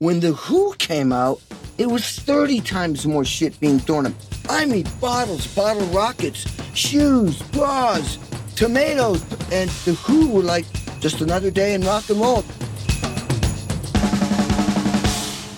When The Who came out, it was 30 times more shit being thrown at I mean, bottles, bottle rockets, shoes, bras, tomatoes, and The Who were like just another day in rock and roll.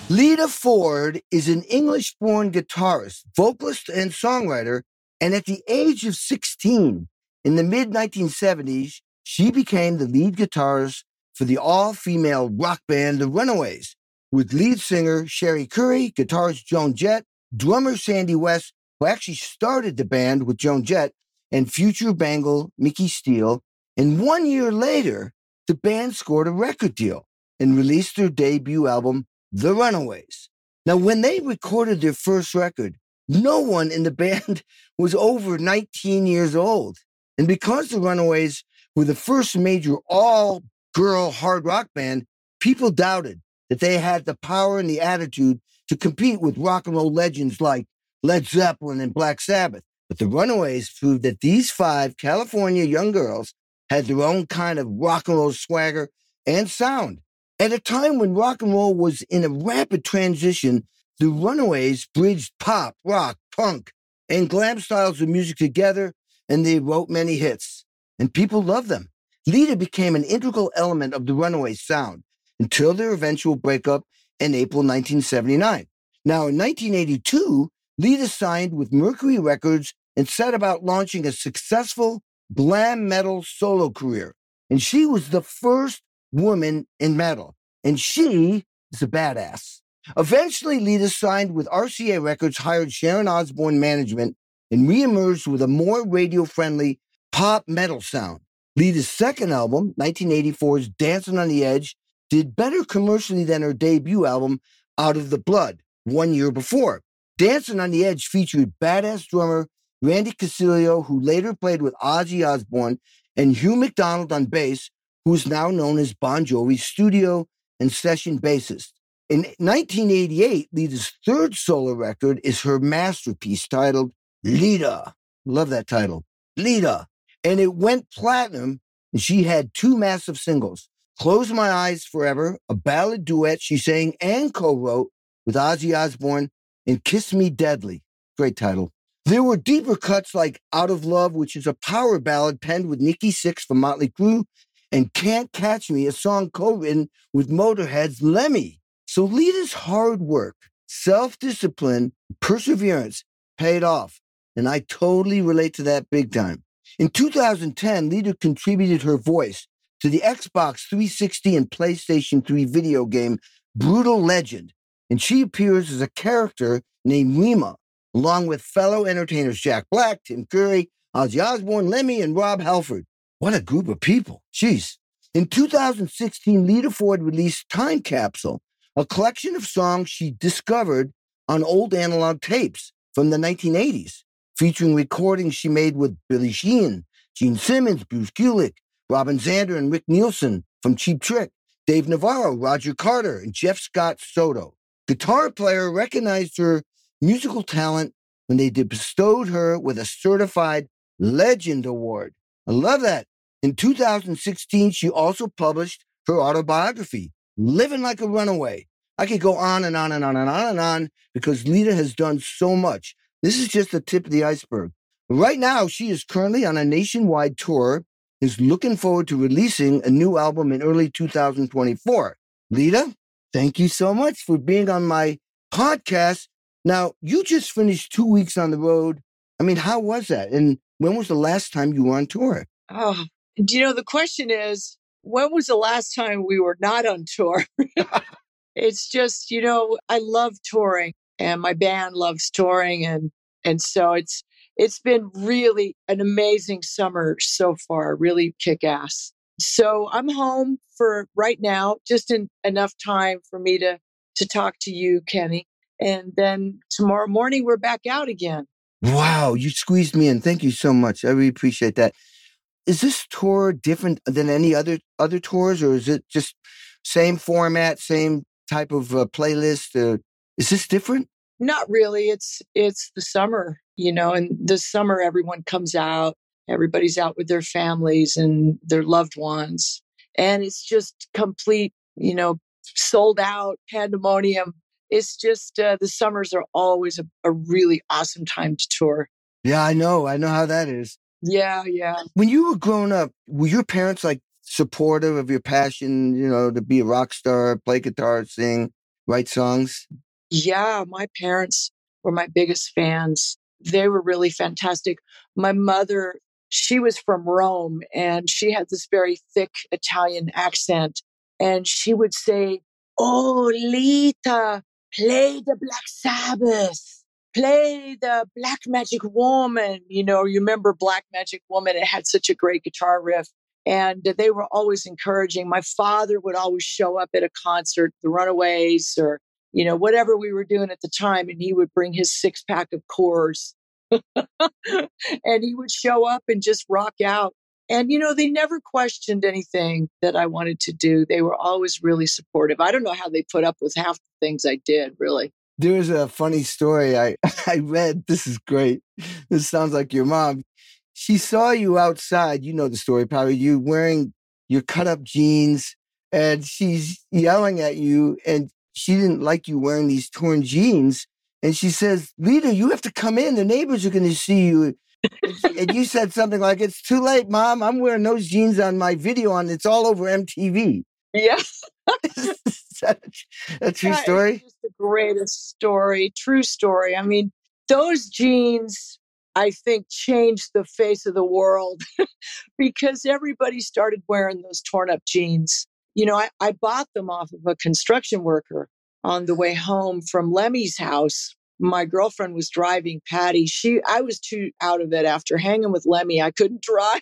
Lita Ford is an English born guitarist, vocalist, and songwriter. And at the age of 16, in the mid 1970s, she became the lead guitarist for the all female rock band The Runaways, with lead singer Cherie Currie, guitarist Joan Jett, drummer Sandy West, who actually started the band with Joan Jett, and future Bangle Micki Steele. And one year later, the band scored a record deal and released their debut album, The Runaways. Now, when they recorded their first record, no one in the band was over 19 years old. And because the Runaways were the first major all girl hard rock band, people doubted that they had the power and the attitude to compete with rock and roll legends like Led Zeppelin and Black Sabbath. But the Runaways proved that these five California young girls had their own kind of rock and roll swagger and sound. At a time when rock and roll was in a rapid transition, the Runaways bridged pop, rock, punk, and glam styles of music together, and they wrote many hits. And people loved them. Lita became an integral element of the Runaways sound until their eventual breakup in April 1979. Now, in 1982, Lita signed with Mercury Records and set about launching a successful glam metal solo career. And she was the first woman in metal. And she is a badass. Eventually, Lita signed with RCA Records, hired Sharon Osbourne management, and reemerged with a more radio friendly pop metal sound. Lita's second album, 1984's Dancing on the Edge, did better commercially than her debut album, Out of the Blood, one year before. Dancing on the Edge featured badass drummer Randy Castillo, who later played with Ozzy Osbourne, and Hugh McDonald on bass, who is now known as Bon Jovi's studio and session bassist. In 1988, Lita's third solo record is her masterpiece titled Lita. Love that title. Lita. And it went platinum, and she had two massive singles Close My Eyes Forever, a ballad duet she sang and co wrote with Ozzy Osbourne, and Kiss Me Deadly. Great title. There were deeper cuts like Out of Love, which is a power ballad penned with Nikki Sixx from Motley Crue, and Can't Catch Me, a song co written with Motorhead's Lemmy. So Lita's hard work, self discipline, perseverance paid off. And I totally relate to that big time. In 2010, Lita contributed her voice to the Xbox 360 and PlayStation 3 video game Brutal Legend, and she appears as a character named Rima, along with fellow entertainers Jack Black, Tim Curry, Ozzy Osbourne, Lemmy, and Rob Halford. What a group of people. Jeez. In 2016, Lita Ford released Time Capsule, a collection of songs she discovered on old analog tapes from the 1980s, featuring recordings she made with Billy Sheehan, Gene Simmons, Bruce Kulick, Robin Zander, and Rick Nielsen from Cheap Trick, Dave Navarro, Roger Carter, and Jeff Scott Soto guitar player recognized her musical talent when they bestowed her with a certified legend award. I love that. In 2016, she also published her autobiography, Living Like a Runaway. I could go on and on and on and on and on because Lita has done so much. This is just the tip of the iceberg. Right now, she is currently on a nationwide tour, is looking forward to releasing a new album in early 2024. Lita, Thank you so much for being on my podcast. Now, you just finished two weeks on the road. I mean, how was that? And when was the last time you were on tour? Oh, do you know, the question is, when was the last time we were not on tour? it's just, you know, I love touring and my band loves touring and and so it's it's been really an amazing summer so far, really kick ass. So I'm home for right now, just in enough time for me to to talk to you, Kenny. And then tomorrow morning we're back out again. Wow, you squeezed me in. Thank you so much. I really appreciate that. Is this tour different than any other other tours, or is it just same format, same type of uh, playlist? Uh, is this different? Not really. It's it's the summer, you know, and this summer everyone comes out Everybody's out with their families and their loved ones. And it's just complete, you know, sold out, pandemonium. It's just uh, the summers are always a, a really awesome time to tour. Yeah, I know. I know how that is. Yeah, yeah. When you were growing up, were your parents like supportive of your passion, you know, to be a rock star, play guitar, sing, write songs? Yeah, my parents were my biggest fans. They were really fantastic. My mother, she was from Rome and she had this very thick Italian accent. And she would say, Oh, Lita, play the Black Sabbath, play the Black Magic Woman. You know, you remember Black Magic Woman? It had such a great guitar riff. And they were always encouraging. My father would always show up at a concert, the Runaways or you know, whatever we were doing at the time. And he would bring his six pack of Coors and he would show up and just rock out. And, you know, they never questioned anything that I wanted to do. They were always really supportive. I don't know how they put up with half the things I did, really. There's a funny story I, I read. This is great. This sounds like your mom. She saw you outside. You know the story, probably. You wearing your cut up jeans and she's yelling at you and she didn't like you wearing these torn jeans. And she says, Lita, you have to come in. The neighbors are going to see you. and you said something like, It's too late, mom. I'm wearing those jeans on my video on it's all over MTV. Yeah. a true story? It's the greatest story, true story. I mean, those jeans, I think, changed the face of the world because everybody started wearing those torn up jeans you know, I, I bought them off of a construction worker on the way home from Lemmy's house. My girlfriend was driving Patty. She, I was too out of it after hanging with Lemmy. I couldn't drive.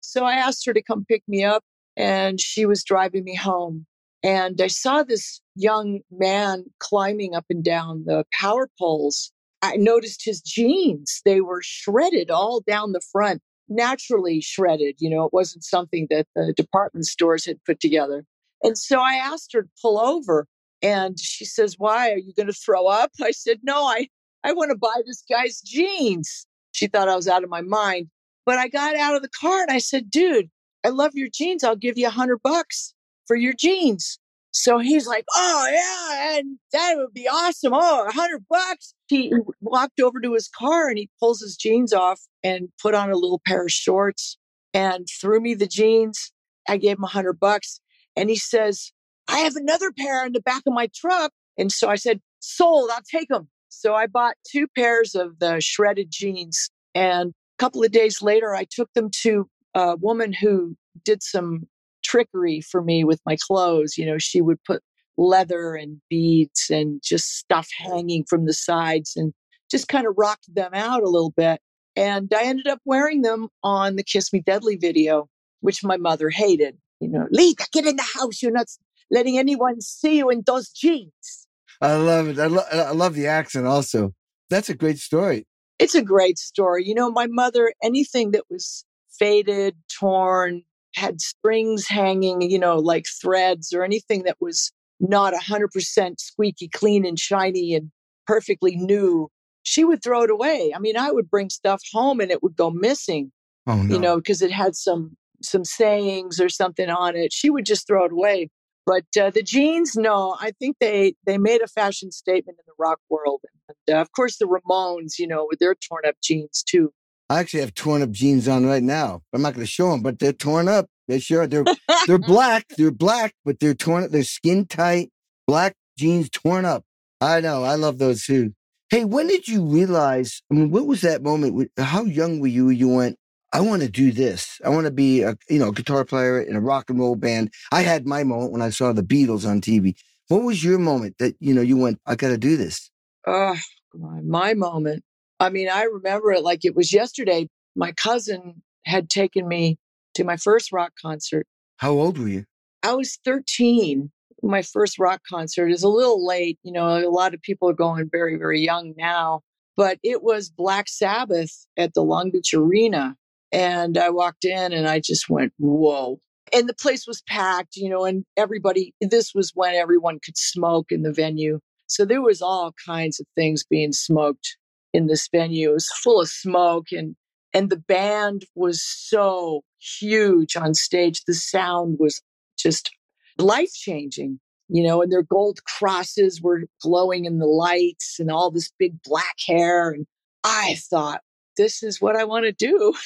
So I asked her to come pick me up and she was driving me home. And I saw this young man climbing up and down the power poles. I noticed his jeans. They were shredded all down the front naturally shredded. You know, it wasn't something that the department stores had put together. And so I asked her to pull over and she says, Why? Are you going to throw up? I said, No, I, I want to buy this guy's jeans. She thought I was out of my mind. But I got out of the car and I said, Dude, I love your jeans. I'll give you a hundred bucks for your jeans. So he's like, Oh, yeah, and that would be awesome. Oh, a hundred bucks. He walked over to his car and he pulls his jeans off and put on a little pair of shorts and threw me the jeans. I gave him a hundred bucks. And he says, I have another pair in the back of my truck. And so I said, sold, I'll take them. So I bought two pairs of the shredded jeans. And a couple of days later, I took them to a woman who did some trickery for me with my clothes. You know, she would put leather and beads and just stuff hanging from the sides and just kind of rocked them out a little bit. And I ended up wearing them on the Kiss Me Deadly video, which my mother hated. You know, Lita, get in the house. You're not letting anyone see you in those jeans. I love it. I, lo- I love the accent also. That's a great story. It's a great story. You know, my mother, anything that was faded, torn, had strings hanging, you know, like threads or anything that was not 100% squeaky clean and shiny and perfectly new, she would throw it away. I mean, I would bring stuff home and it would go missing, oh, no. you know, because it had some some sayings or something on it. She would just throw it away. But uh, the jeans, no, I think they they made a fashion statement in the rock world. And uh, of course, the Ramones, you know, with their torn up jeans too. I actually have torn up jeans on right now. I'm not going to show them, but they're torn up. They sure they're they're black. They're black, but they're torn. Up. They're skin tight, black jeans torn up. I know. I love those too. Hey, when did you realize? I mean, what was that moment? How young were you? You went. I want to do this. I want to be a you know guitar player in a rock and roll band. I had my moment when I saw the Beatles on TV. What was your moment that you know you went? I got to do this. Oh, my moment. I mean, I remember it like it was yesterday. My cousin had taken me to my first rock concert. How old were you? I was 13. My first rock concert is a little late. You know, a lot of people are going very, very young now, but it was Black Sabbath at the Long Beach Arena. And I walked in and I just went, whoa. And the place was packed, you know, and everybody, this was when everyone could smoke in the venue. So there was all kinds of things being smoked in this venue. It was full of smoke and and the band was so huge on stage. The sound was just life changing. you know, and their gold crosses were glowing in the lights and all this big black hair. And I thought, this is what I want to do.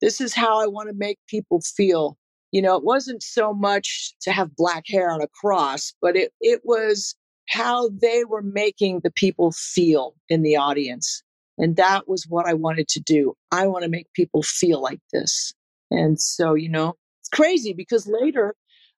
This is how I want to make people feel. You know, it wasn't so much to have black hair on a cross, but it, it was how they were making the people feel in the audience. And that was what I wanted to do. I want to make people feel like this. And so, you know, it's crazy because later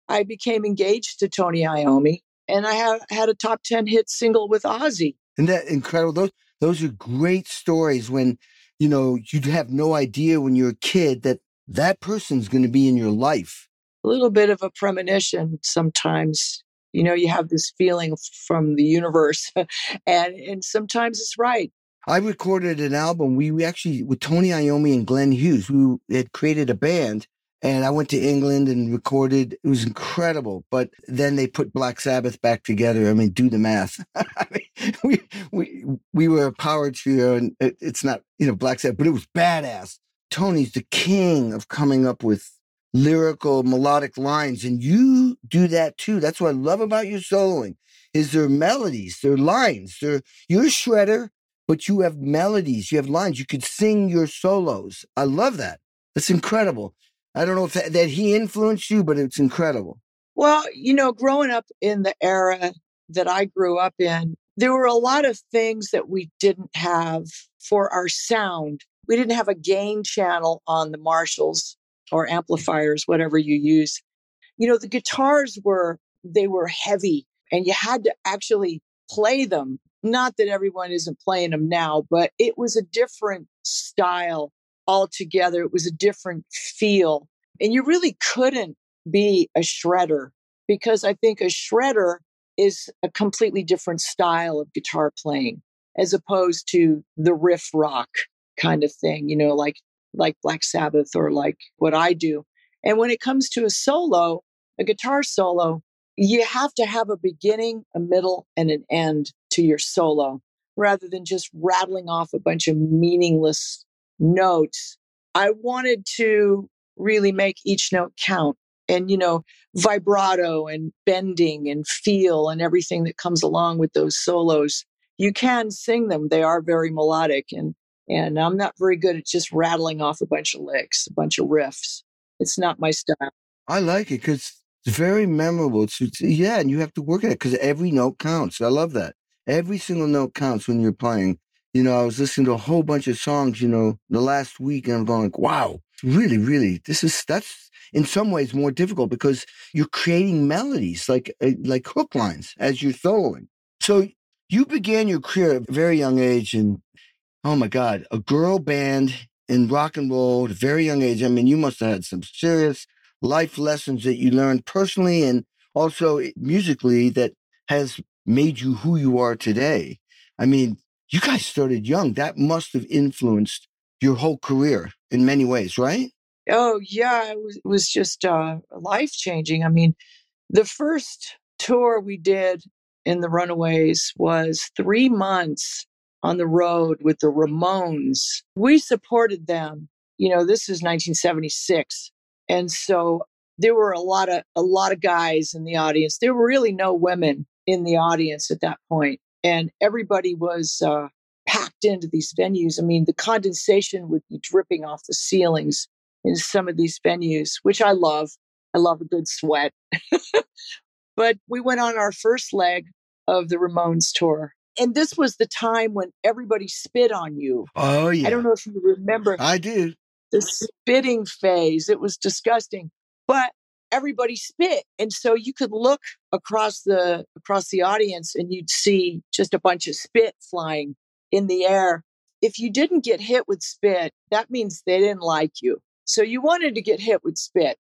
I became engaged to Tony Iommi and I have had a top 10 hit single with Ozzy. Isn't that incredible? Those those are great stories when, you know, you'd have no idea when you're a kid that that person's going to be in your life. A little bit of a premonition sometimes. You know, you have this feeling from the universe and and sometimes it's right. I recorded an album. We, we actually, with Tony Iommi and Glenn Hughes, who had created a band. And I went to England and recorded. It was incredible. But then they put Black Sabbath back together. I mean, do the math. I mean, we, we, we were a power trio and it, it's not, you know, Black Sabbath, but it was badass. Tony's the king of coming up with lyrical melodic lines and you do that too that's what i love about your soloing is there melodies there lines there you're a shredder but you have melodies, you have lines, you could sing your solos. I love that. That's incredible. I don't know if that, that he influenced you, but it's incredible. Well, you know, growing up in the era that I grew up in, there were a lot of things that we didn't have for our sound. We didn't have a gain channel on the Marshalls or amplifiers, whatever you use. You know, the guitars were, they were heavy and you had to actually play them not that everyone isn't playing them now, but it was a different style altogether. It was a different feel. And you really couldn't be a shredder because I think a shredder is a completely different style of guitar playing as opposed to the riff rock kind of thing, you know, like like Black Sabbath or like what I do. And when it comes to a solo, a guitar solo, you have to have a beginning, a middle, and an end to your solo rather than just rattling off a bunch of meaningless notes. I wanted to really make each note count and, you know, vibrato and bending and feel and everything that comes along with those solos. You can sing them. They are very melodic and, and I'm not very good at just rattling off a bunch of licks, a bunch of riffs. It's not my style. I like it because it's very memorable. Yeah, and you have to work at it because every note counts. I love that. Every single note counts when you're playing. You know, I was listening to a whole bunch of songs, you know, the last week, and I'm going, wow, really, really, this is that's in some ways more difficult because you're creating melodies like uh, like hook lines as you're soloing. So you began your career at a very young age, and oh my God, a girl band in rock and roll at a very young age. I mean, you must have had some serious life lessons that you learned personally and also musically that has made you who you are today. I mean, you guys started young. That must have influenced your whole career in many ways, right? Oh, yeah. It was, it was just uh, life changing. I mean, the first tour we did in the Runaways was three months on the road with the Ramones. We supported them. You know, this is 1976. And so there were a lot of a lot of guys in the audience. There were really no women in the audience at that point, and everybody was uh, packed into these venues. I mean, the condensation would be dripping off the ceilings in some of these venues, which I love. I love a good sweat. but we went on our first leg of the Ramones tour. And this was the time when everybody spit on you. Oh, yeah. I don't know if you remember. I do the spitting phase. It was disgusting, but everybody spit, and so you could look across the across the audience and you'd see just a bunch of spit flying in the air. If you didn't get hit with spit, that means they didn't like you. So you wanted to get hit with spit.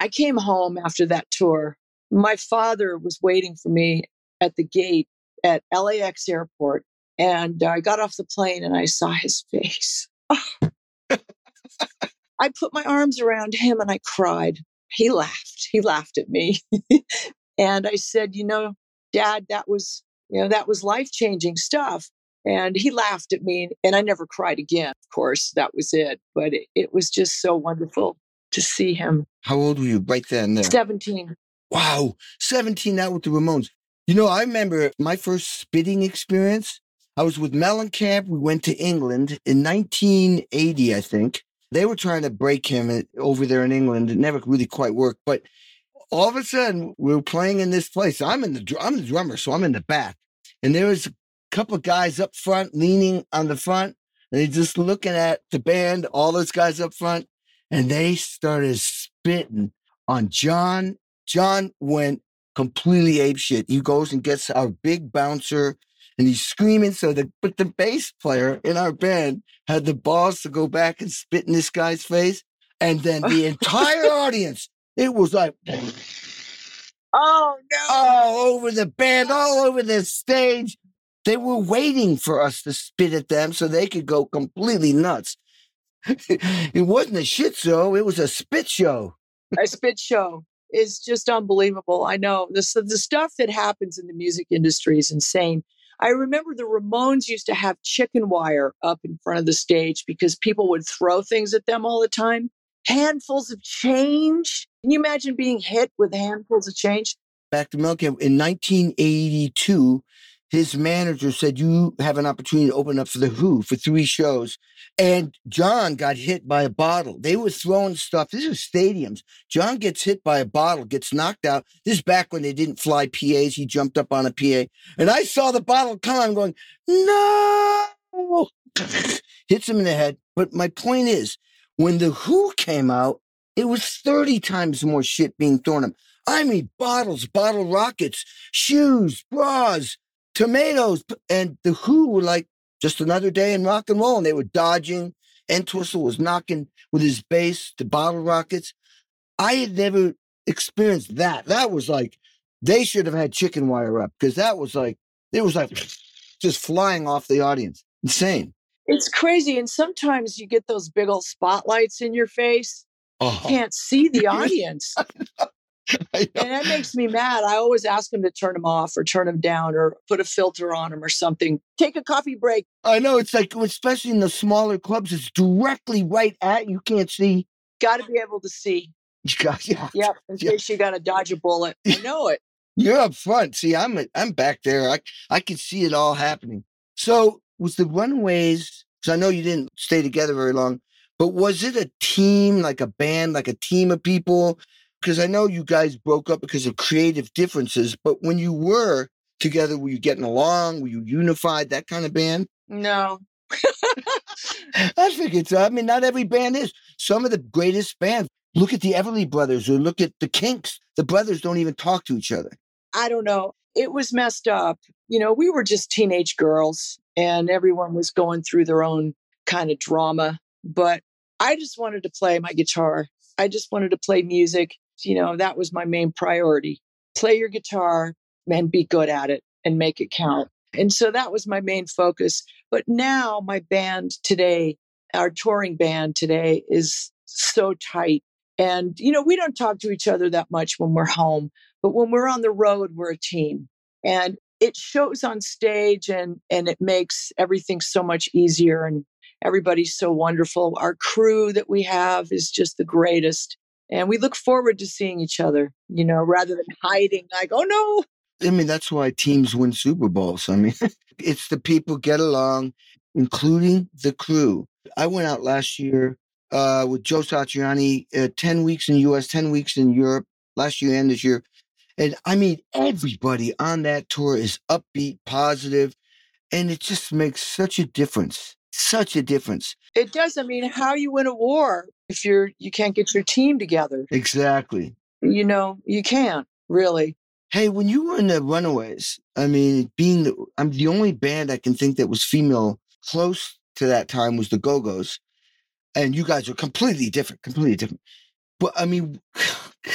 I came home after that tour. My father was waiting for me at the gate at LAX airport. And I got off the plane and I saw his face. I put my arms around him and I cried. He laughed. He laughed at me. and I said, You know, Dad, that was, you know, that was life changing stuff. And he laughed at me and I never cried again. Of course, that was it. But it, it was just so wonderful to see him. How old were you right then? There? 17. Wow, 17 out with the Ramones. You know, I remember my first spitting experience. I was with Mellencamp. We went to England in 1980, I think. They were trying to break him uh, over there in England. It never really quite worked. But all of a sudden, we were playing in this place. I'm in the I'm the drummer, so I'm in the back, and there was a couple of guys up front leaning on the front, and they just looking at the band. All those guys up front, and they started spitting on John. John went completely ape shit. He goes and gets our big bouncer and he's screaming. So the but the bass player in our band had the balls to go back and spit in this guy's face. And then the entire audience, it was like Oh no. all over the band, all over the stage. They were waiting for us to spit at them so they could go completely nuts. it wasn't a shit show, it was a spit show. a spit show is just unbelievable. I know the the stuff that happens in the music industry is insane. I remember the Ramones used to have chicken wire up in front of the stage because people would throw things at them all the time. Handfuls of change. Can you imagine being hit with handfuls of change? Back to Mellencamp in 1982, his manager said, You have an opportunity to open up for The Who for three shows. And John got hit by a bottle. They were throwing stuff. This is stadiums. John gets hit by a bottle, gets knocked out. This is back when they didn't fly PAs. He jumped up on a PA. And I saw the bottle come. I'm going, No! Hits him in the head. But my point is, when The Who came out, it was 30 times more shit being thrown at him. I mean, bottles, bottle rockets, shoes, bras, tomatoes. And the Who were like just another day in rock and roll. And they were dodging. Entwistle was knocking with his bass the bottle rockets. I had never experienced that. That was like, they should have had chicken wire up because that was like, it was like just flying off the audience. Insane. It's crazy. And sometimes you get those big old spotlights in your face. Oh, You uh-huh. can't see the audience. And that makes me mad. I always ask them to turn them off or turn them down or put a filter on them or something. Take a coffee break. I know. It's like, especially in the smaller clubs, it's directly right at you. Can't see. Got to be able to see. You got, yeah. Yep. In Yeah. case you got to dodge a bullet. I know it. You're up front. See, I'm I'm back there. I I can see it all happening. So was the Runaways? Because I know you didn't stay together very long, but was it a team, like a band, like a team of people? Because I know you guys broke up because of creative differences. But when you were together, were you getting along? Were you unified? That kind of band? No. I figured so. I mean, not every band is. Some of the greatest bands. Look at the Everly Brothers or look at the Kinks. The brothers don't even talk to each other. I don't know. It was messed up. You know, we were just teenage girls and everyone was going through their own kind of drama. But I just wanted to play my guitar. I just wanted to play music. You know, that was my main priority. Play your guitar and be good at it and make it count. And so that was my main focus. But now my band today, our touring band today is so tight. And, you know, we don't talk to each other that much when we're home, but when we're on the road, we're a team. And it shows on stage and, and it makes everything so much easier. And everybody's so wonderful. Our crew that we have is just the greatest. And we look forward to seeing each other, you know, rather than hiding like, oh no, I mean, that's why teams win Super Bowls. I mean, it's the people get along, including the crew. I went out last year uh, with Joe Satriani, uh, 10 weeks in the US, 10 weeks in Europe, last year and this year. And I mean, everybody on that tour is upbeat, positive, and it just makes such a difference. Such a difference. it does. I mean, how you win a war if you're you can't get your team together? Exactly. You know, you can't really. Hey, when you were in the Runaways, I mean, being the, I'm the only band I can think that was female close to that time was the Go Go's, and you guys were completely different, completely different. But I mean, I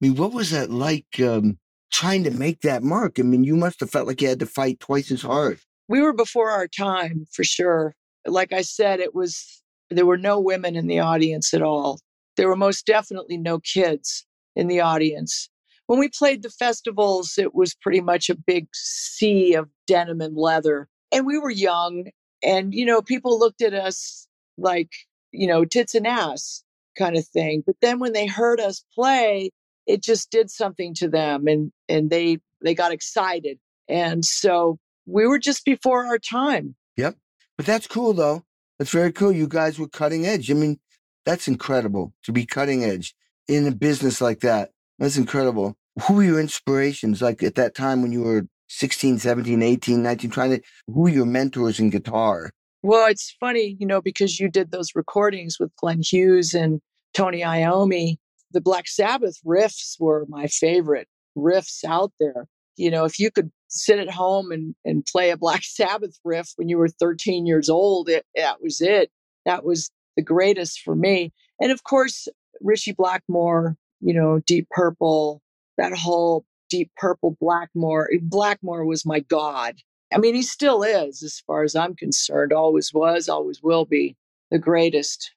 mean, what was that like um, trying to make that mark? I mean, you must have felt like you had to fight twice as hard. we were before our time for sure. Like I said, it was there were no women in the audience at all. There were most definitely no kids in the audience. When we played the festivals, it was pretty much a big sea of denim and leather. And we were young, and you know, people looked at us like, you know, tits and ass kind of thing. But then when they heard us play, it just did something to them and and they they got excited. And so we were just before our time. Yep. But that's cool though. That's very cool. You guys were cutting edge. I mean, that's incredible to be cutting edge in a business like that. That's incredible. Who were your inspirations like at that time when you were 16, 17, 18, 19, trying to, who were your mentors in guitar? Well, it's funny, you know, because you did those recordings with Glenn Hughes and Tony Iommi. The Black Sabbath riffs were my favorite riffs out there. You know, if you could sit at home and, and play a Black Sabbath riff when you were 13 years old, it, that was it. That was the greatest for me. And of course, Ritchie Blackmore, you know, Deep Purple, that whole Deep Purple Blackmore. Eh, Blackmore was my god. I mean, he still is, as far as I'm concerned, always was, always will be the greatest.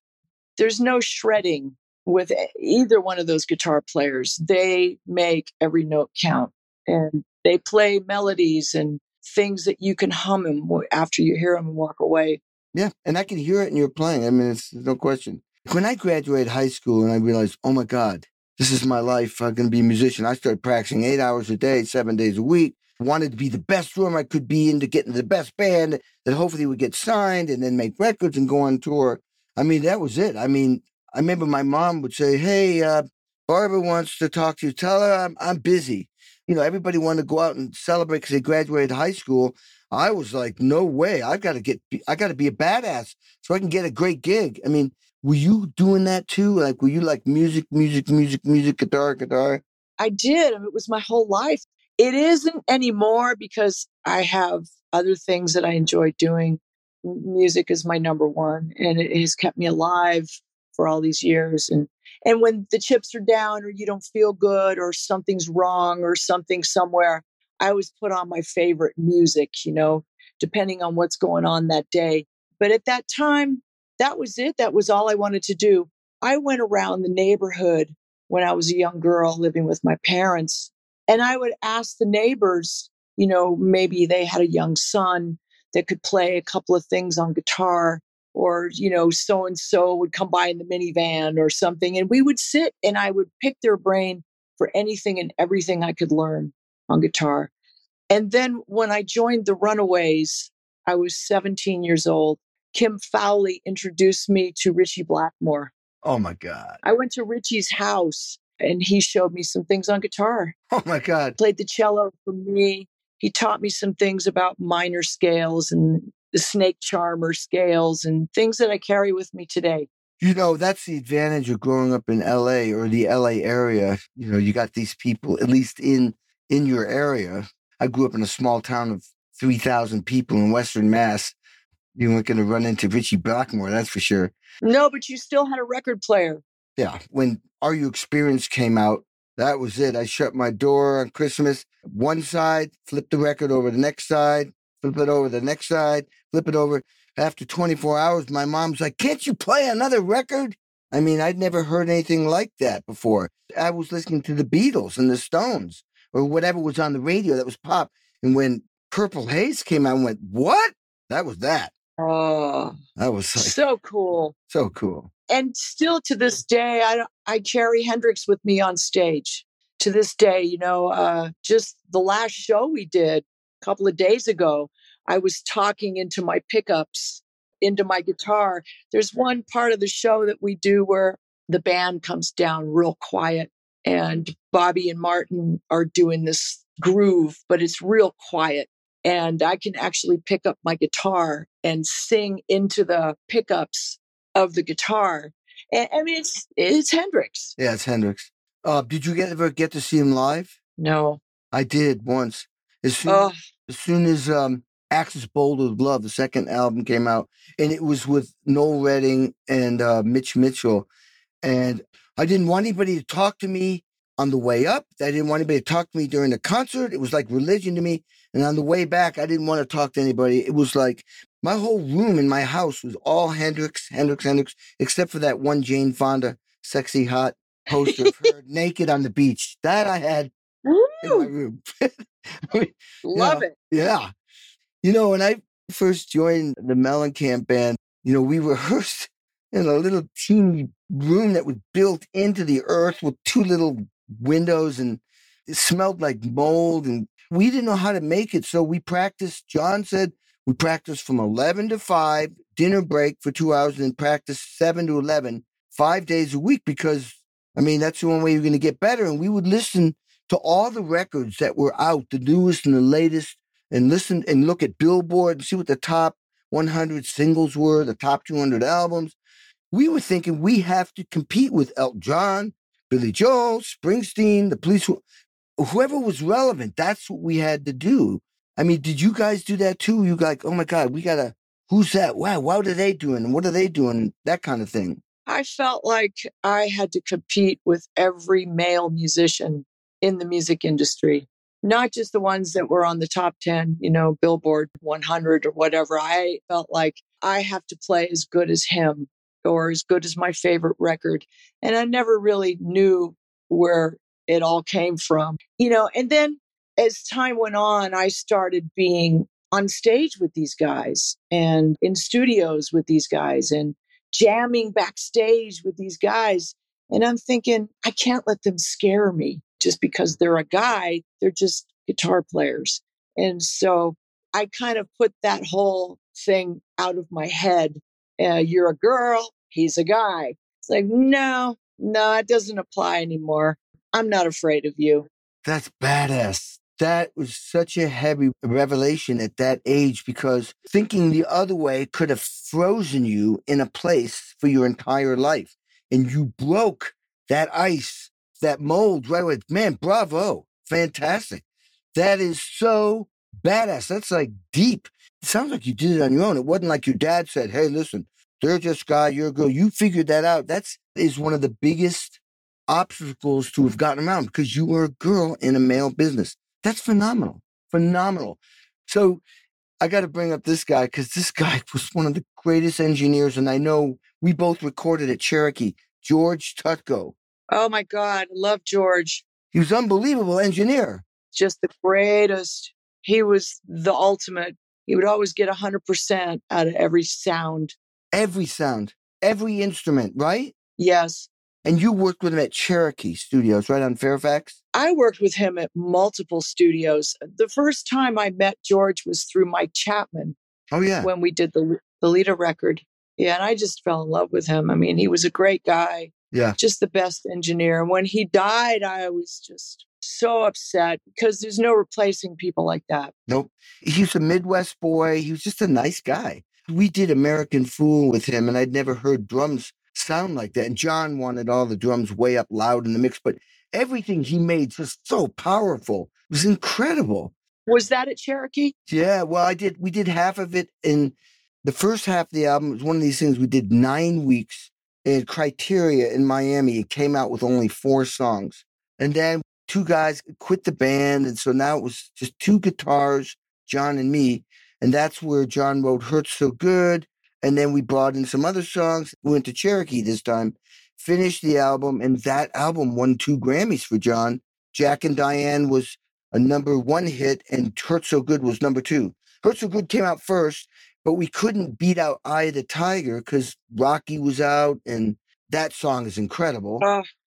There's no shredding with either one of those guitar players. They make every note count and they play melodies and things that you can hum them after you hear them and walk away. Yeah, and I can hear it in your playing. I mean, it's no question. When I graduated high school and I realized, oh my God, this is my life. I'm going to be a musician. I started practicing eight hours a day, seven days a week. Wanted to be the best drummer I could be and to get into the best band that hopefully would get signed and then make records and go on tour. I mean, that was it. I mean, I remember my mom would say, Hey, uh, Barbara wants to talk to you. Tell her I'm, I'm busy. You know, everybody wanted to go out and celebrate because they graduated high school. I was like, no way. I've got to get, I got to be a badass so I can get a great gig. I mean, were you doing that too? Like, were you like music, music, music, music, guitar, guitar? I did. It was my whole life. It isn't anymore because I have other things that I enjoy doing. Music is my number one, and it has kept me alive for all these years. And and when the chips are down, or you don't feel good, or something's wrong, or something somewhere, I always put on my favorite music. You know, depending on what's going on that day. But at that time, that was it. That was all I wanted to do. I went around the neighborhood when I was a young girl living with my parents, and I would ask the neighbors, you know, maybe they had a young son that could play a couple of things on guitar, or, you know, so and so would come by in the minivan or something. And we would sit and I would pick their brain for anything and everything I could learn on guitar. And then when I joined the Runaways, I was 17 years old. Kim Fowley introduced me to Ritchie Blackmore. Oh my God. I went to Ritchie's house and he showed me some things on guitar. Oh my God. Played the cello for me. He taught me some things about minor scales and the snake charmer scales and things that I carry with me today. You know, that's the advantage of growing up in LA or the LA area. You know, you got these people, at least in in your area. I grew up in a small town of 3,000 people in Western Mass you weren't going to run into Ritchie Blackmore, that's for sure. No, but you still had a record player. Yeah. When Are You Experienced came out, that was it. I shut my door on Christmas, one side, flip the record over the next side, flip it over the next side, flip it over. After 24 hours, my mom's like, Can't you play another record? I mean, I'd never heard anything like that before. I was listening to the Beatles and the Stones or whatever was on the radio that was pop. And when Purple Haze came out, I went, What? That was that. Oh, that was like, so cool. So cool. And still to this day, I, I carry Hendrix with me on stage. To this day, you know, uh, just the last show we did a couple of days ago, I was talking into my pickups, into my guitar. There's one part of the show that we do where the band comes down real quiet and Bobby and Martin are doing this groove, but it's real quiet and I can actually pick up my guitar and sing into the pickups of the guitar. And, I mean, it's it's Hendrix. Yeah, it's Hendrix. Uh, did you ever get to see him live? No, I did once. As soon, oh. as, soon as um, Axis Bold as Love, the second album came out, and it was with Noel Redding and uh, Mitch Mitchell, and I didn't want anybody to talk to me on the way up. I didn't want anybody to talk to me during the concert. It was like religion to me. And on the way back, I didn't want to talk to anybody. It was like my whole room in my house was all Hendrix, Hendrix, Hendrix, except for that one Jane Fonda sexy hot poster of her naked on the beach. That I had! In my room. Love it. Yeah. You know, when I first joined the Mellencamp band, you know, we rehearsed in a little teeny room that was built into the earth with two little windows and it smelled like mold and we didn't know how to make it. So we practiced. John said we practiced from 11 to 5, dinner break for two hours, and then practice 7 to 11, five days a week because, I mean, that's the only way you're going to get better. And we would listen to all the records that were out, the newest and the latest, and listen and look at Billboard and see what the top 100 singles were, the top 200 albums. We were thinking we have to compete with Elton John, Billy Joel, Springsteen, the police, whoever was relevant. That's what we had to do. I mean, did you guys do that too? You like, oh my God, we gotta, who's that? Wow, what are they doing? What are they doing? That kind of thing. I felt like I had to compete with every male musician in the music industry, not just the ones that were on the top 10, you know, Billboard 100 or whatever. I felt like I have to play as good as him or as good as my favorite record. And I never really knew where it all came from, you know. And then as time went on, I started being on stage with these guys and in studios with these guys and jamming backstage with these guys. And I'm thinking, I can't let them scare me just because they're a guy. They're just guitar players. And so I kind of put that whole thing out of my head uh, you're a girl, he's a guy. It's like, no, no, it doesn't apply anymore. I'm not afraid of you. That's badass. That was such a heavy revelation at that age because thinking the other way could have frozen you in a place for your entire life. And you broke that ice, that mold right away. Man, bravo. Fantastic. That is so badass. That's like deep. It sounds like you did it on your own. It wasn't like your dad said, hey, listen, they're just guy, you're a girl. You figured that out. That's is one of the biggest obstacles to have gotten around because you were a girl in a male business. That's phenomenal. Phenomenal. So I got to bring up this guy because this guy was one of the greatest engineers. And I know we both recorded at Cherokee, George Tutko. Oh my God. I love George. He was unbelievable engineer. Just the greatest. He was the ultimate. He would always get 100% out of every sound. Every sound, every instrument, right? Yes. And you worked with him at Cherokee Studios, right on Fairfax? I worked with him at multiple studios. The first time I met George was through Mike Chapman. Oh, yeah. When we did the, the Lita record. Yeah. And I just fell in love with him. I mean, he was a great guy. Yeah. Just the best engineer. And when he died, I was just so upset because there's no replacing people like that. Nope. He's a Midwest boy. He was just a nice guy. We did American Fool with him, and I'd never heard drums sound like that. And John wanted all the drums way up loud in the mix, but everything he made just so powerful. It was incredible. Was that at Cherokee? Yeah, well, I did. We did half of it in the first half of the album. It was one of these things we did nine weeks in Criteria in Miami. It came out with only four songs. And then two guys quit the band. And so now it was just two guitars, John and me. And that's where John wrote Hurt So Good. And then we brought in some other songs. We went to Cherokee this time, finished the album, and that album won two Grammys for John. Jack and Diane was a number one hit, and Hurt So Good was number two. Hurt So Good came out first, but we couldn't beat out Eye of the Tiger because Rocky was out, and that song is incredible.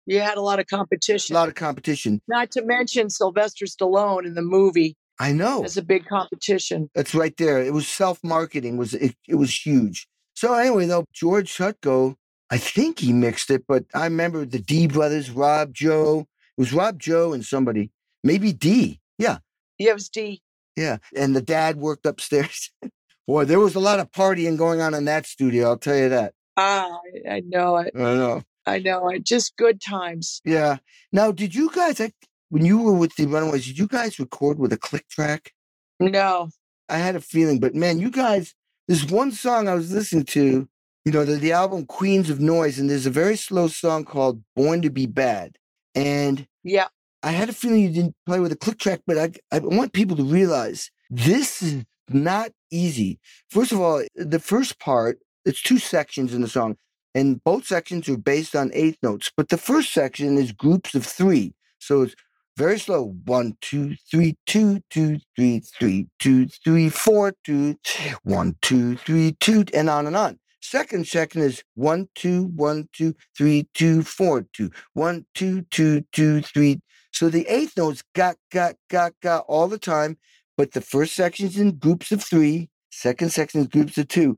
You had a lot of competition. A lot of competition. Not to mention Sylvester Stallone in the movie. I know. It's a big competition. That's right there. It was self marketing. Was it, it was huge. So anyway, though George Tutko, I think he mixed it, but I remember the D brothers, Rob Joe. It was Rob Joe and somebody, maybe D. Yeah. Yeah, it was D. Yeah, and the dad worked upstairs. Boy, there was a lot of partying going on in that studio. I'll tell you that. Ah, I, I know it. I know. I know it. Just good times. Yeah. Now, did you guys, I, when you were with the Runaways, did you guys record with a click track? No. I had a feeling, but man, you guys, there's one song I was listening to, you know, the, the album Queens of Noise, and there's a very slow song called Born to Be Bad. And yeah, I had a feeling you didn't play with a click track, but I, I want people to realize this is not easy. First of all, the first part, it's two sections in the song, and both sections are based on eighth notes, but the first section is groups of three. So it's very slow. One, two, three, two, two, three, three, two, three, four, two, one, two, three, two, and on and on. Second section is one, two, one, two, three, two, four, two, one, two, two, two, three. So the eighth note's got, got, got, got all the time, but the first section's in groups of three, second section is groups of two.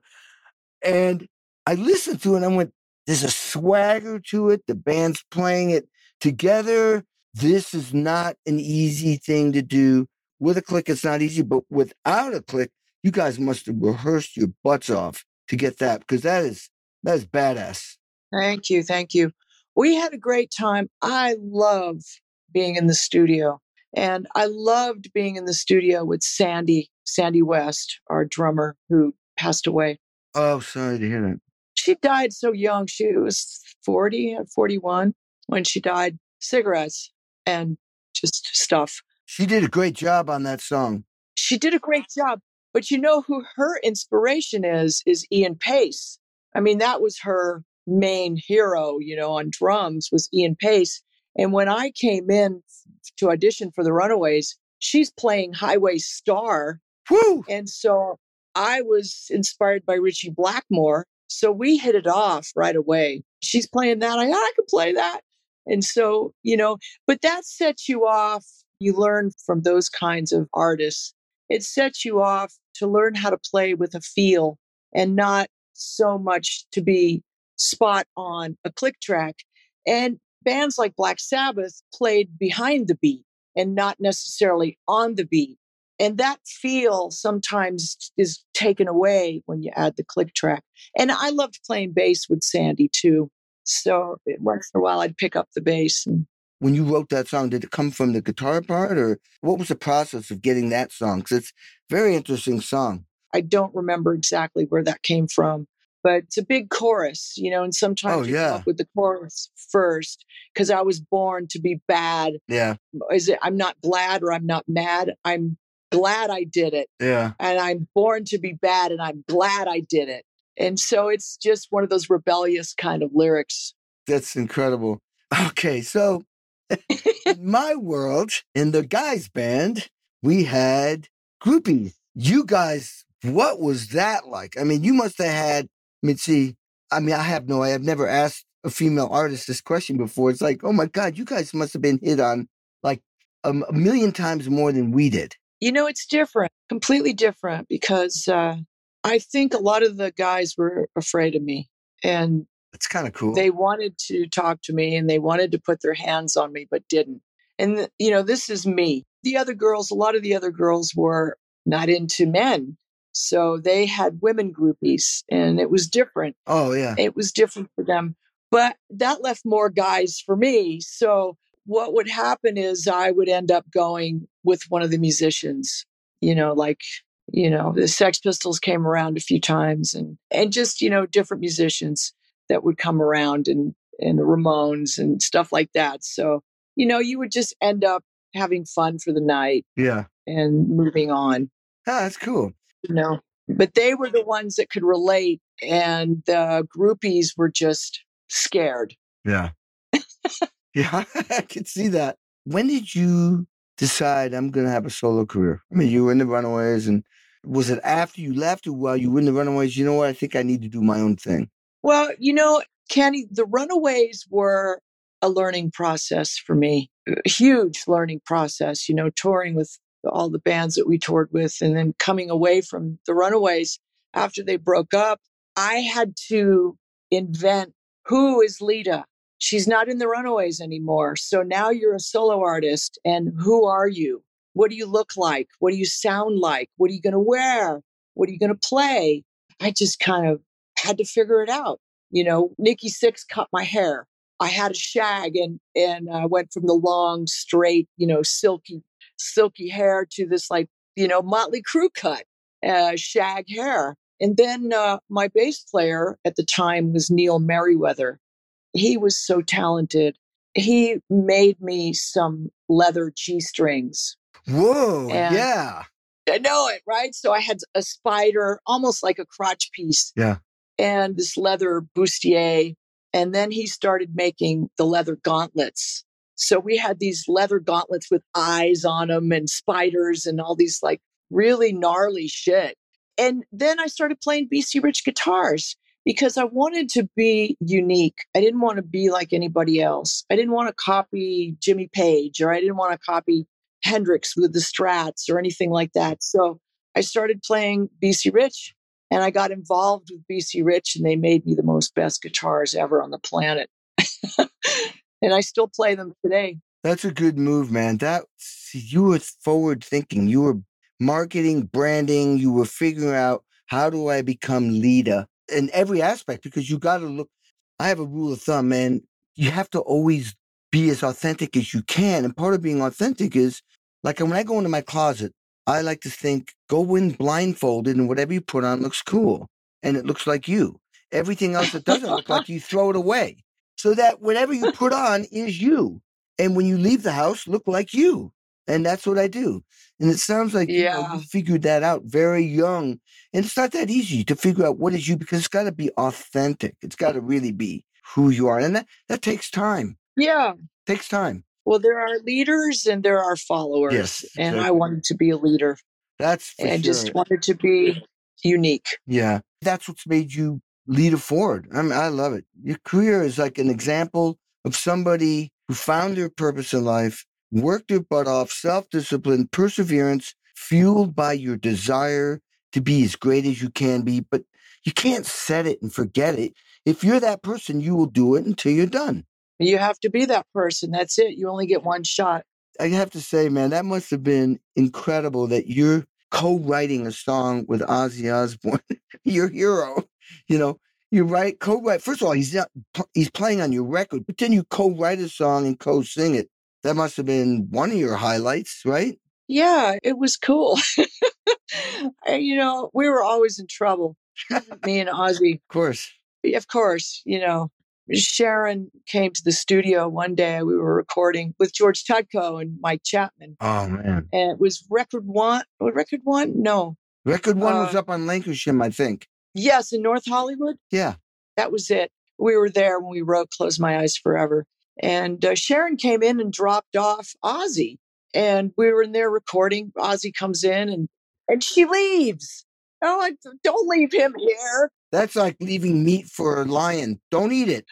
And I listened to it and I went, there's a swagger to it. The band's playing it together. This is not an easy thing to do. With a click, it's not easy, but without a click, you guys must have rehearsed your butts off to get that because that is that is badass. Thank you, thank you. We had a great time. I love being in the studio, and I loved being in the studio with Sandy Sandy West, our drummer who passed away. Oh, sorry to hear that. She died so young. She was 40, 41 when she died. Cigarettes and just stuff. She did a great job on that song. She did a great job. But you know who her inspiration is, is Ian Paice. I mean, that was her main hero, you know, on drums was Ian Paice. And when I came in to audition for the Runaways, she's playing Highway Star. Woo! And so I was inspired by Ritchie Blackmore. So we hit it off right away. She's playing that. I, I can play that. And so, you know, but that sets you off. You learn from those kinds of artists. It sets you off to learn how to play with a feel and not so much to be spot on a click track. And bands like Black Sabbath played behind the beat and not necessarily on the beat. And that feel sometimes is taken away when you add the click track. And I loved playing bass with Sandy too. So once in a while I'd pick up the bass and when you wrote that song, did it come from the guitar part or what was the process of getting that song? Because it's a very interesting song. I don't remember exactly where that came from, but it's a big chorus, you know, and sometimes oh, you yeah. with the chorus first because I was born to be bad. Yeah. Is it I'm not glad or I'm not mad? I'm glad I did it. Yeah. And I'm born to be bad and I'm glad I did it. And so it's just one of those rebellious kind of lyrics. That's incredible. Okay, so in my world, in the guys' band, we had groupies. You guys, what was that like? I mean, you must have had, I mean, see, I mean, I have no, I have never asked a female artist this question before. It's like, oh my God, you guys must have been hit on like a, a million times more than we did. You know, it's different, completely different because uh, I think a lot of the guys were afraid of me. And It's kind of cool. they wanted to talk to me and they wanted to put their hands on me but didn't and you know this is me the other girls a lot of the other girls were not into men so they had women groupies and it was different oh, yeah. it was different for them but that left more guys for me so what would happen is i would end up going with one of the musicians you know like you know the sex pistols came around a few times and and just you know different musicians that would come around and and the Ramones and stuff like that. So, you know, you would just end up having fun for the night Yeah. and moving on, Ah, that's cool. You know. But they were the ones that could relate and the groupies were just scared. Yeah. yeah, I can see that. When did you decide I'm going to have a solo career? I mean, you were in the Runaways, and was it after you left or while you were in the Runaways? You know what? I think I need to do my own thing. Well, you know, Kenny, the Runaways were a learning process for me, a huge learning process, you know, touring with all the bands that we toured with and then coming away from the Runaways after they broke up. I had to invent who is Lita? She's not in the Runaways anymore. So now you're a solo artist. And who are you? What do you look like? What do you sound like? What are you going to wear? What are you going to play? I just kind of had to figure it out. You know, Nikki Sixx cut my hair. I had a shag and and I went from the long, straight, you know, silky, silky hair to this like, you know, Motley Crue cut, uh, shag hair. And then uh, my bass player at the time was Neil Merryweather. He was so talented. He made me some leather G strings. Whoa, And- yeah. I know it, right? So I had a spider, almost like a crotch piece. Yeah. And this leather bustier. And then he started making the leather gauntlets. So we had these leather gauntlets with eyes on them and spiders and all these like really gnarly shit. And then I started playing BC Rich guitars because I wanted to be unique. I didn't want to be like anybody else. I didn't want to copy Jimmy Page or I didn't want to copy Hendrix with the Strats or anything like that. So I started playing BC Rich and I got involved with BC Rich and they made me the most best guitars ever on the planet. and I still play them today. That's a good move, man. That you were forward thinking. You were marketing, branding. You were figuring out how do I become leader in every aspect because you got to look. I have a rule of thumb, man. You have to always be as authentic as you can, and part of being authentic is like when I go into my closet, I like to think go in blindfolded, and whatever you put on looks cool, and it looks like you. Everything else that doesn't look like you, throw it away, so that whatever you put on is you. And when you leave the house, look like you. And that's what I do. And it sounds like you, know, you figured that out very young. And it's not that easy to figure out what is you because it's got to be authentic. It's got to really be who you are. And that, that takes time. Yeah. Takes time. Well, there are leaders and there are followers. Yes, And I wanted to be a leader That's for and sure. just wanted to be unique. Yeah. That's what's made you lead it forward. I mean, I love it. Your career is like an example of somebody who found their purpose in life, worked their butt off, self discipline, perseverance, fueled by your desire to be as great as you can be. But you can't set it and forget it. If you're that person, you will do it until you're done. You have to be that person. That's it. You only get one shot. I have to say, man, that must have been incredible that you're co-writing a song with Ozzy Osbourne, your hero. You know, you write co-write. First of all, he's not he's playing on your record, but then you co-write a song and co-sing it. That must have been one of your highlights, right? Yeah, it was cool. You know, we were always in trouble, me and Ozzy. Of course. Of course, you know, Sharon came to the studio one day. We were recording with George Tutko and Mike Chapman. Oh man, And it was record one. Record one? No. record one was Uh, up on Lankershim, I think. Yes, in North Hollywood. Yeah. That was it. We were there when we wrote Close My Eyes Forever. And uh, Sharon came in and dropped off Ozzy. And we were in there recording. Ozzy comes in and, and she leaves. Oh, I, don't leave him here. That's like leaving meat for a lion. Don't eat it.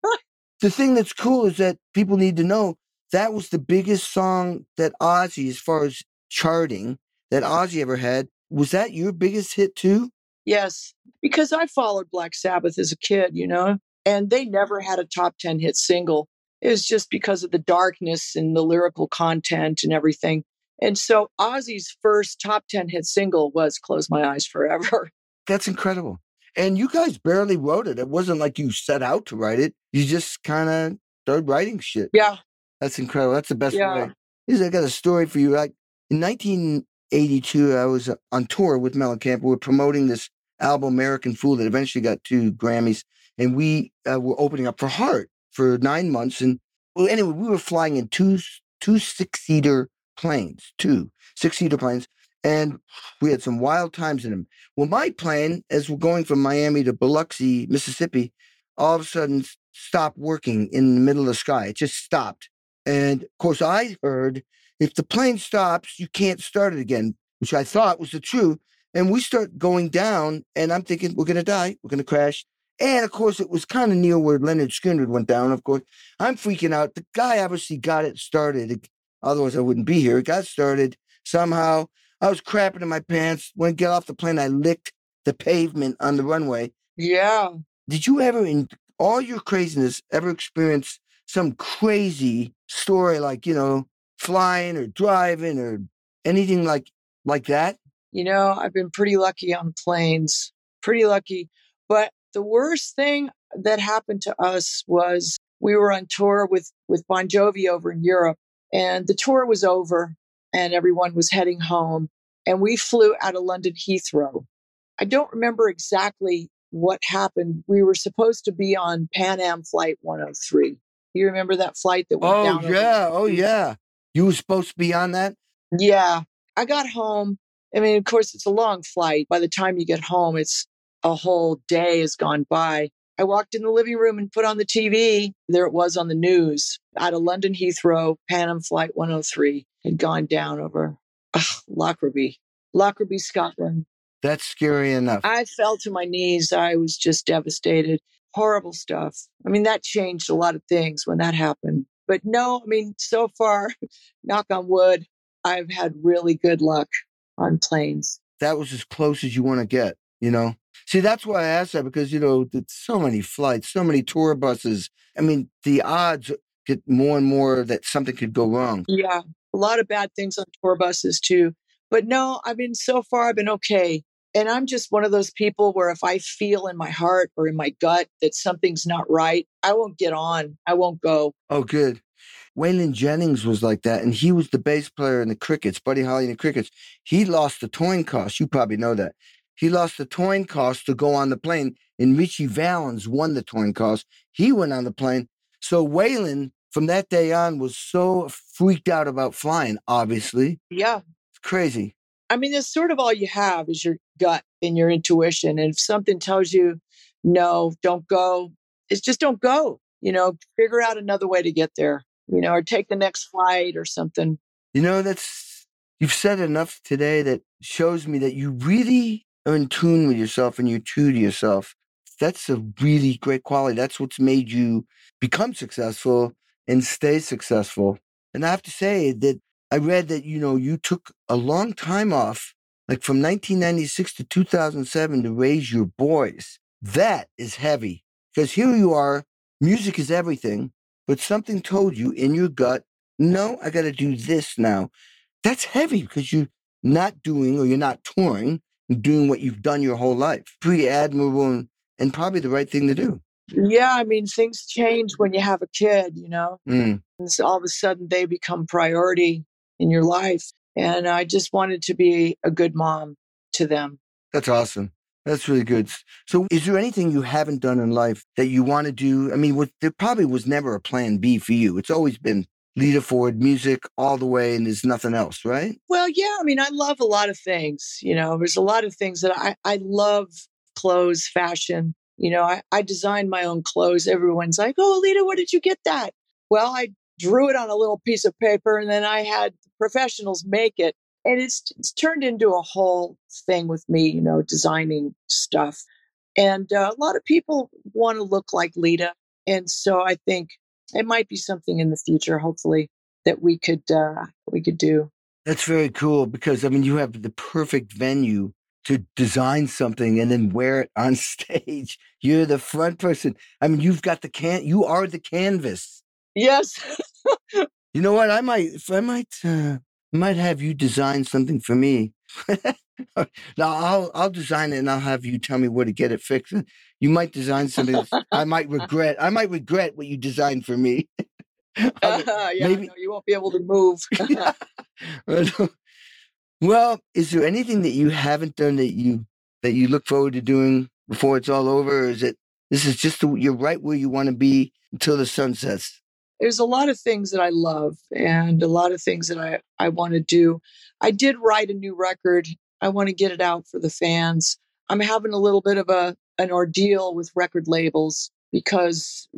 the thing that's cool is that people need to know that was the biggest song that Ozzy, as far as charting, that Ozzy ever had. Was that your biggest hit too? Yes, because I followed Black Sabbath as a kid, you know, and they never had a top 10 hit single. It was just because of the darkness and the lyrical content and everything. And so Ozzy's first top 10 hit single was Close My Eyes Forever. That's incredible. And you guys barely wrote it. It wasn't like you set out to write it. You just kind of started writing shit. Yeah. That's incredible. That's the best Yeah. way. Here's I got a story for you. Like in 1982, I was uh, on tour with Mellencamp. We were promoting this album, American Fool, that eventually got two Grammys, and we uh, were opening up for Heart for nine months. And well, anyway, we were flying in two two six seater planes, two six seater planes, and we had some wild times in them. Well, my plane, as we're going from Miami to Biloxi, Mississippi, all of a sudden stopped working in the middle of the sky. It just stopped. And of course, I heard if the plane stops, you can't start it again, which I thought was the truth. And we start going down, and I'm thinking, we're going to die, we're going to crash. And of course, it was kind of near where Lynyrd Skynyrd went down. Of course, I'm freaking out. The guy obviously got it started. Otherwise, I wouldn't be here. It got started somehow. I was crapping in my pants. When I get off the plane, I licked the pavement on the runway. Yeah. Did you ever, in all your craziness, ever experience some crazy story like, you know, flying or driving or anything like like that? You know, I've been pretty lucky on planes, pretty lucky. But the worst thing that happened to us was we were on tour with, with Bon Jovi over in Europe, and the tour was over, and everyone was heading home. And we flew out of London Heathrow. I don't remember exactly what happened. We were supposed to be on Pan Am Flight 103. You remember that flight that went Oh down? over- yeah, oh yeah. You were supposed to be on that? Yeah. I got home. I mean, of course, it's a long flight. By the time you get home, it's a whole day has gone by. I walked in the living room and put on the TV. There it was on the news out of London Heathrow, Pan Am Flight 103 had gone down over ugh, Lockerbie, Lockerbie, Scotland. That's scary enough. I fell to my knees. I was just devastated. Horrible stuff. I mean, that changed a lot of things when that happened. But no, I mean, so far, knock on wood, I've had really good luck on planes. That was as close as you want to get, you know? See, that's why I asked that because, you know, there's so many flights, so many tour buses. I mean, the odds get more and more that something could go wrong. Yeah, a lot of bad things on tour buses too. But no, I mean, so far I've been okay. And I'm just one of those people where if I feel in my heart or in my gut that something's not right, I won't get on. I won't go. Oh, good. Waylon Jennings was like that, and he was the bass player in the Crickets, Buddy Holly in the Crickets. He lost the touring cost. You probably know that. He lost the touring cost to go on the plane, and Ritchie Valens won the touring cost. He went on the plane. So Waylon, from that day on, was so freaked out about flying, obviously. Yeah. It's crazy. I mean, that's sort of all you have is your gut and your intuition. And if something tells you, no, don't go, it's just don't go. You know, figure out another way to get there, you know, or take the next flight or something. You know, that's, you've said enough today that shows me that you really are in tune with yourself and you're true to yourself. That's a really great quality. That's what's made you become successful and stay successful. And I have to say that I read that, you know, you took a long time off, like from 1996 to 2007 to raise your boys. That is heavy because here you are, music is everything, but something told you in your gut, no, I got to do this now. That's heavy because you're not doing or you're not touring doing what you've done your whole life. Pretty admirable and, and probably the right thing to do. Yeah, I mean, things change when you have a kid, you know? Mm. And so all of a sudden they become priority in your life. And I just wanted to be a good mom to them. That's awesome. That's really good. So, is there anything you haven't done in life that you want to do? I mean, what, there probably was never a plan B for you. It's always been Lita Ford music all the way, and there's nothing else, right? Well, yeah. I mean, I love a lot of things. You know, there's a lot of things that I, I love clothes, fashion. You know, I, I design my own clothes. Everyone's like, oh, Lita, where did you get that? Well, I drew it on a little piece of paper and then I had professionals make it. And it's, it's turned into a whole thing with me, you know, designing stuff. And uh, a lot of people want to look like Lita. And so I think it might be something in the future, hopefully, that we could uh, we could do. That's very cool because I mean you have the perfect venue to design something and then wear it on stage. You're the front person. I mean you've got the can you are the canvas. Yes. you know what? I might I might uh, might have you design something for me. now I'll I'll design it and I'll have you tell me where to get it fixed. You might design something I might regret. I might regret what you designed for me. uh, yeah, maybe no, you won't be able to move. well, is there anything that you haven't done that you that you look forward to doing before it's all over? Or is it this is just the, you're right where you want to be until the sun sets? There's a lot of things that I love and a lot of things that I, I want to do. I did write a new record. I want to get it out for the fans. I'm having a little bit of a an ordeal with record labels because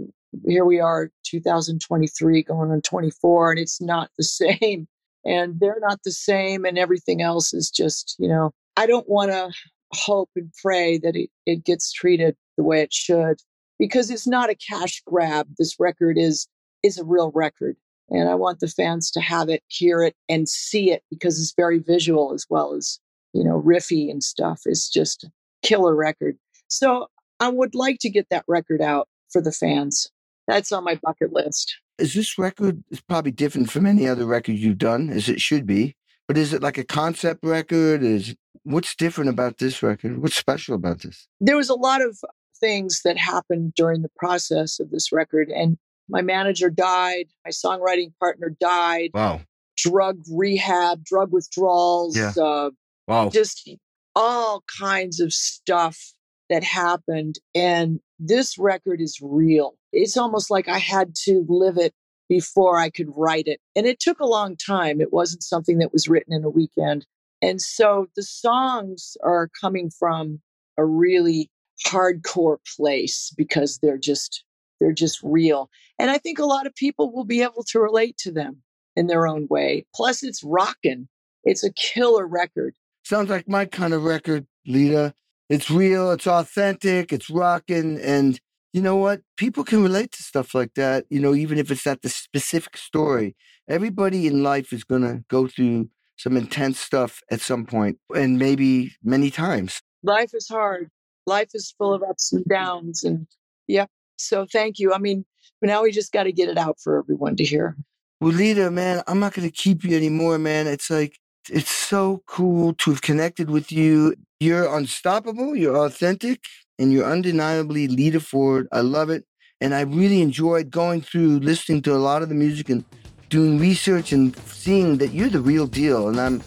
here we are 2023 going on 24 and it's not the same and they're not the same and everything else is just you know i don't want to hope and pray that it, it gets treated the way it should because it's not a cash grab this record is is a real record. And I want the fans to have it, hear it, and see it because it's very visual as well as, you know, riffy and stuff. It's just a killer record. So I would like to get that record out for the fans. That's on my bucket list. Is this record is probably different from any other record you've done, as it should be? But is it like a concept record? Is what's different about this record? What's special about this? There was a lot of things that happened during the process of this record, and my manager died. My songwriting partner died. Wow. Drug rehab, drug withdrawals. Yeah. Uh, wow. Just all kinds of stuff that happened. And this record is real. It's almost like I had to live it before I could write it. And it took a long time. It wasn't something that was written in a weekend. And so the songs are coming from a really hardcore place because they're just they're just real. And I think a lot of people will be able to relate to them in their own way. Plus, it's rocking. It's a killer record. Sounds like my kind of record, Lita. It's real, it's authentic, it's rocking, and you know what? People can relate to stuff like that, you know, even if it's not the specific story. Everybody in life is going to go through some intense stuff at some point and maybe many times. Life is hard. Life is full of ups and downs. And yeah. So thank you. I mean, now we just got to get it out for everyone to hear. Well, Lita, man, I'm not going to keep you anymore, man. It's like, it's so cool to have connected with you. You're unstoppable, you're authentic, and you're undeniably Lita Ford. I love it. And I really enjoyed going through listening to a lot of the music and doing research and seeing that you're the real deal. And I'm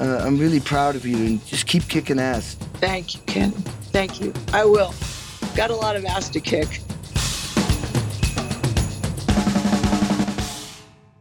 uh, I'm really proud of you and just keep kicking ass. Thank you, Ken. Thank you. I will. Got a lot of ass to kick.